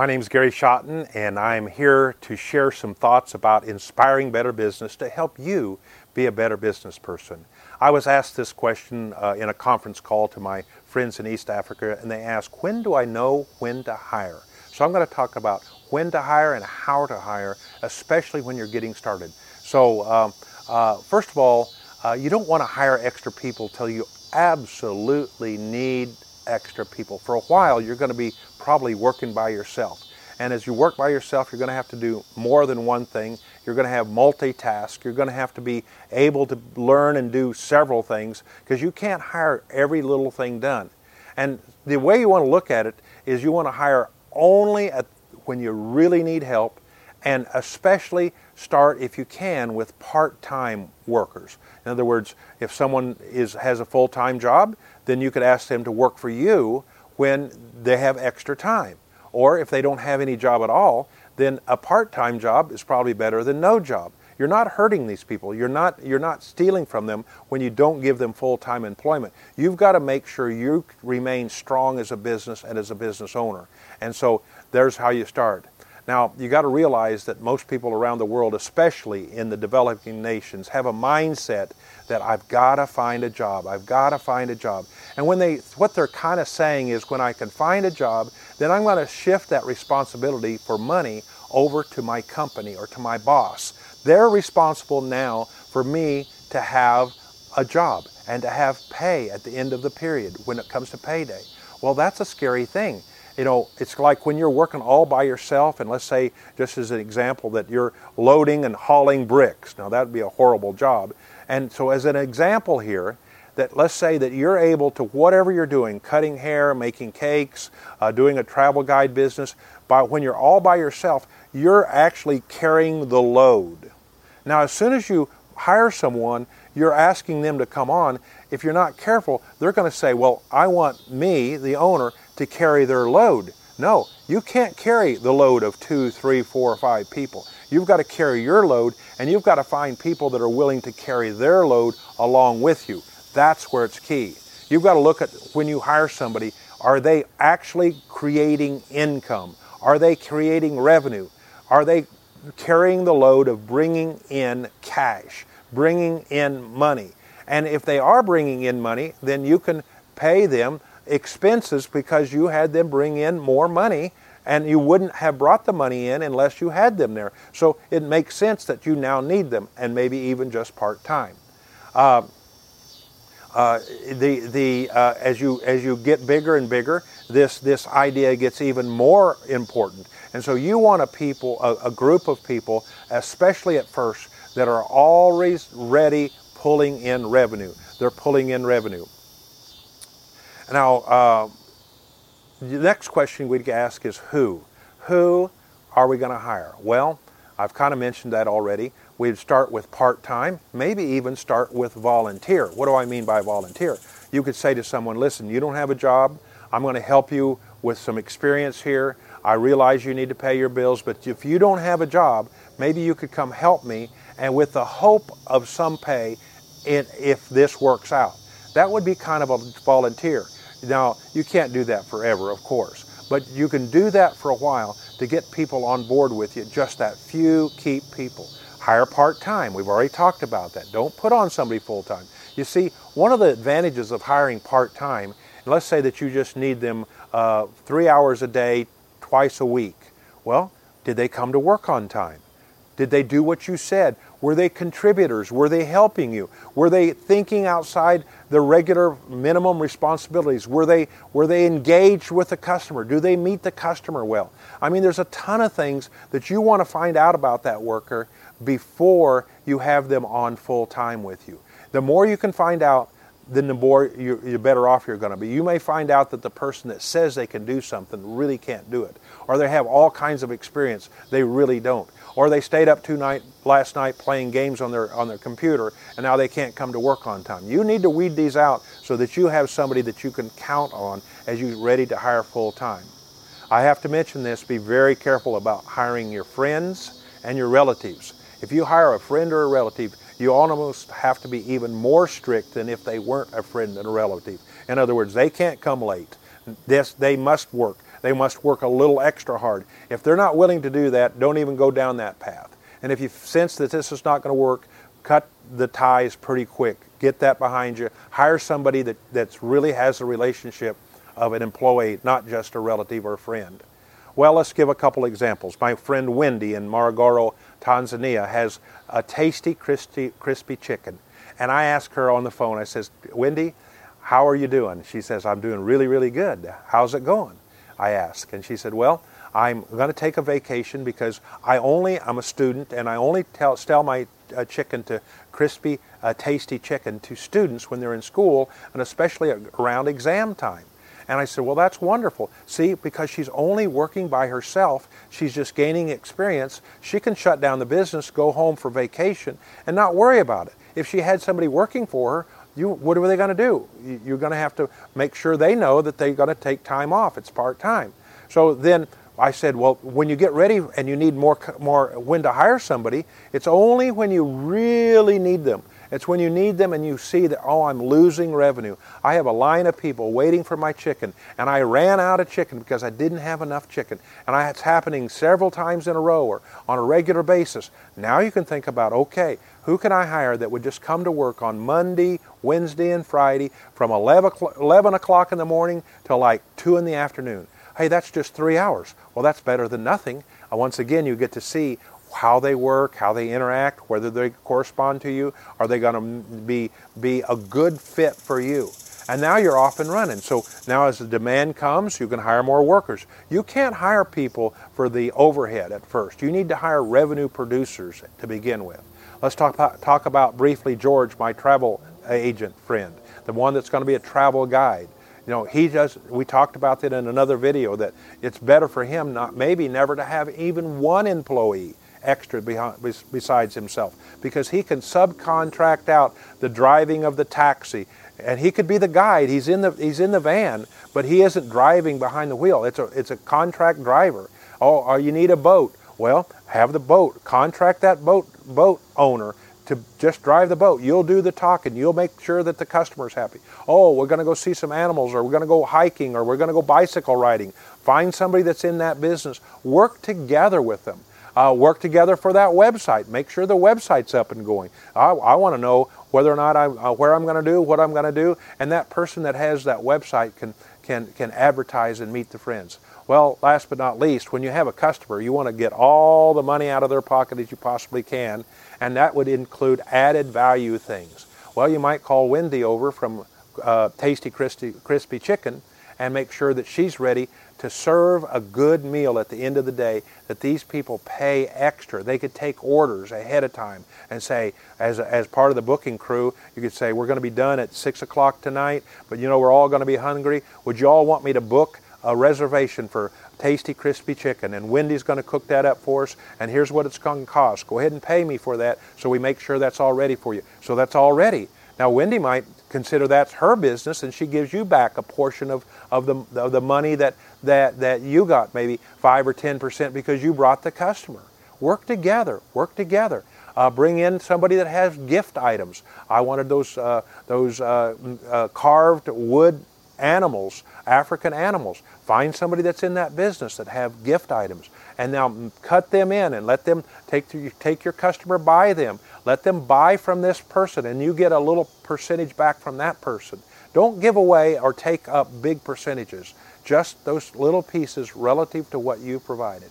My name is Gary Schotten, and I'm here to share some thoughts about inspiring better business to help you be a better business person. I was asked this question uh, in a conference call to my friends in East Africa, and they asked, When do I know when to hire? So I'm going to talk about when to hire and how to hire, especially when you're getting started. So, um, uh, first of all, uh, you don't want to hire extra people till you absolutely need extra people. For a while, you're going to be probably working by yourself. And as you work by yourself, you're going to have to do more than one thing. You're going to have multitask. You're going to have to be able to learn and do several things because you can't hire every little thing done. And the way you want to look at it is you want to hire only at, when you really need help and especially start if you can with part-time workers. In other words, if someone is has a full-time job, then you could ask them to work for you when they have extra time. Or if they don't have any job at all, then a part-time job is probably better than no job. You're not hurting these people. You're not you're not stealing from them when you don't give them full-time employment. You've got to make sure you remain strong as a business and as a business owner. And so there's how you start. Now, you got to realize that most people around the world, especially in the developing nations, have a mindset that I've got to find a job. I've got to find a job. And when they what they're kind of saying is when I can find a job, then I'm going to shift that responsibility for money over to my company or to my boss. They're responsible now for me to have a job and to have pay at the end of the period when it comes to payday. Well, that's a scary thing you know, it's like when you're working all by yourself, and let's say, just as an example, that you're loading and hauling bricks. Now, that would be a horrible job. And so, as an example here, that let's say that you're able to, whatever you're doing, cutting hair, making cakes, uh, doing a travel guide business, but when you're all by yourself, you're actually carrying the load. Now, as soon as you hire someone, you're asking them to come on. If you're not careful, they're going to say, Well, I want me, the owner, to carry their load. No, you can't carry the load of two, three, four, or five people. You've got to carry your load, and you've got to find people that are willing to carry their load along with you. That's where it's key. You've got to look at when you hire somebody, are they actually creating income? Are they creating revenue? Are they carrying the load of bringing in cash, bringing in money? And if they are bringing in money, then you can pay them expenses because you had them bring in more money and you wouldn't have brought the money in unless you had them there. So it makes sense that you now need them and maybe even just part time. Uh, uh, the the uh, as you as you get bigger and bigger, this this idea gets even more important. And so you want a people a, a group of people, especially at first, that are always ready pulling in revenue. They're pulling in revenue. Now, uh, the next question we'd ask is who? Who are we going to hire? Well, I've kind of mentioned that already. We'd start with part time, maybe even start with volunteer. What do I mean by volunteer? You could say to someone, listen, you don't have a job. I'm going to help you with some experience here. I realize you need to pay your bills, but if you don't have a job, maybe you could come help me and with the hope of some pay if this works out. That would be kind of a volunteer. Now, you can't do that forever, of course, but you can do that for a while to get people on board with you, just that few keep people. Hire part time. We've already talked about that. Don't put on somebody full time. You see, one of the advantages of hiring part time, let's say that you just need them uh, three hours a day, twice a week. Well, did they come to work on time? Did they do what you said? Were they contributors? Were they helping you? Were they thinking outside the regular minimum responsibilities? Were they, were they engaged with the customer? Do they meet the customer well? I mean, there's a ton of things that you want to find out about that worker before you have them on full time with you. The more you can find out, then the more you're, you're better off you're going to be. You may find out that the person that says they can do something really can't do it, or they have all kinds of experience they really don't or they stayed up two night last night playing games on their on their computer and now they can't come to work on time. You need to weed these out so that you have somebody that you can count on as you're ready to hire full time. I have to mention this, be very careful about hiring your friends and your relatives. If you hire a friend or a relative, you almost have to be even more strict than if they weren't a friend and a relative. In other words, they can't come late. This, they must work. They must work a little extra hard. If they're not willing to do that, don't even go down that path. And if you sense that this is not going to work, cut the ties pretty quick. Get that behind you. Hire somebody that that's really has a relationship of an employee, not just a relative or a friend. Well, let's give a couple examples. My friend Wendy in Morogoro, Tanzania, has a tasty, crispy, crispy chicken. And I asked her on the phone, I says, Wendy, how are you doing? She says, I'm doing really, really good. How's it going? I asked. And she said, Well, I'm going to take a vacation because I only, I'm a student, and I only tell, sell my uh, chicken to crispy, uh, tasty chicken to students when they're in school, and especially around exam time. And I said, Well, that's wonderful. See, because she's only working by herself, she's just gaining experience. She can shut down the business, go home for vacation, and not worry about it. If she had somebody working for her, you, what are they going to do? You're going to have to make sure they know that they're going to take time off. It's part time. So then I said, well, when you get ready and you need more, more when to hire somebody, it's only when you really need them. It's when you need them and you see that, oh, I'm losing revenue. I have a line of people waiting for my chicken, and I ran out of chicken because I didn't have enough chicken. And it's happening several times in a row or on a regular basis. Now you can think about, okay, who can I hire that would just come to work on Monday, Wednesday, and Friday from 11 o'clock in the morning till like 2 in the afternoon? Hey, that's just three hours. Well, that's better than nothing. Uh, once again, you get to see how they work, how they interact, whether they correspond to you, are they going to be, be a good fit for you? And now you're off and running. So now as the demand comes, you can hire more workers. You can't hire people for the overhead at first. You need to hire revenue producers to begin with. Let's talk about, talk about briefly George, my travel agent friend, the one that's going to be a travel guide. You know, he does. We talked about that in another video. That it's better for him not maybe never to have even one employee extra besides himself. Because he can subcontract out the driving of the taxi and he could be the guide. He's in the he's in the van but he isn't driving behind the wheel. It's a it's a contract driver. Oh or you need a boat. Well have the boat. Contract that boat boat owner to just drive the boat. You'll do the talking. You'll make sure that the customer's happy. Oh we're going to go see some animals or we're going to go hiking or we're going to go bicycle riding. Find somebody that's in that business. Work together with them uh, work together for that website. Make sure the website's up and going. I, I want to know whether or not I, uh, where I'm going to do, what I'm going to do, and that person that has that website can, can, can advertise and meet the friends. Well, last but not least, when you have a customer, you want to get all the money out of their pocket as you possibly can, and that would include added value things. Well, you might call Wendy over from uh, Tasty Crispy, Crispy Chicken and make sure that she's ready to serve a good meal at the end of the day that these people pay extra. They could take orders ahead of time and say, as, as part of the booking crew, you could say, we're going to be done at 6 o'clock tonight, but you know we're all going to be hungry. Would you all want me to book a reservation for tasty crispy chicken and Wendy's going to cook that up for us and here's what it's going to cost. Go ahead and pay me for that so we make sure that's all ready for you. So that's all ready. Now, Wendy might consider that's her business and she gives you back a portion of, of, the, of the money that, that, that you got, maybe 5 or 10% because you brought the customer. Work together, work together. Uh, bring in somebody that has gift items. I wanted those, uh, those uh, uh carved wood animals, African animals. Find somebody that's in that business that have gift items. And now cut them in and let them take, take your customer by them let them buy from this person and you get a little percentage back from that person. Don't give away or take up big percentages, just those little pieces relative to what you provided.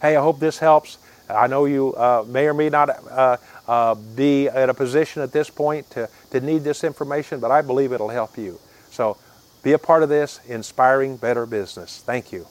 Hey, I hope this helps. I know you uh, may or may not uh, uh, be at a position at this point to, to need this information, but I believe it'll help you. So be a part of this inspiring better business. Thank you.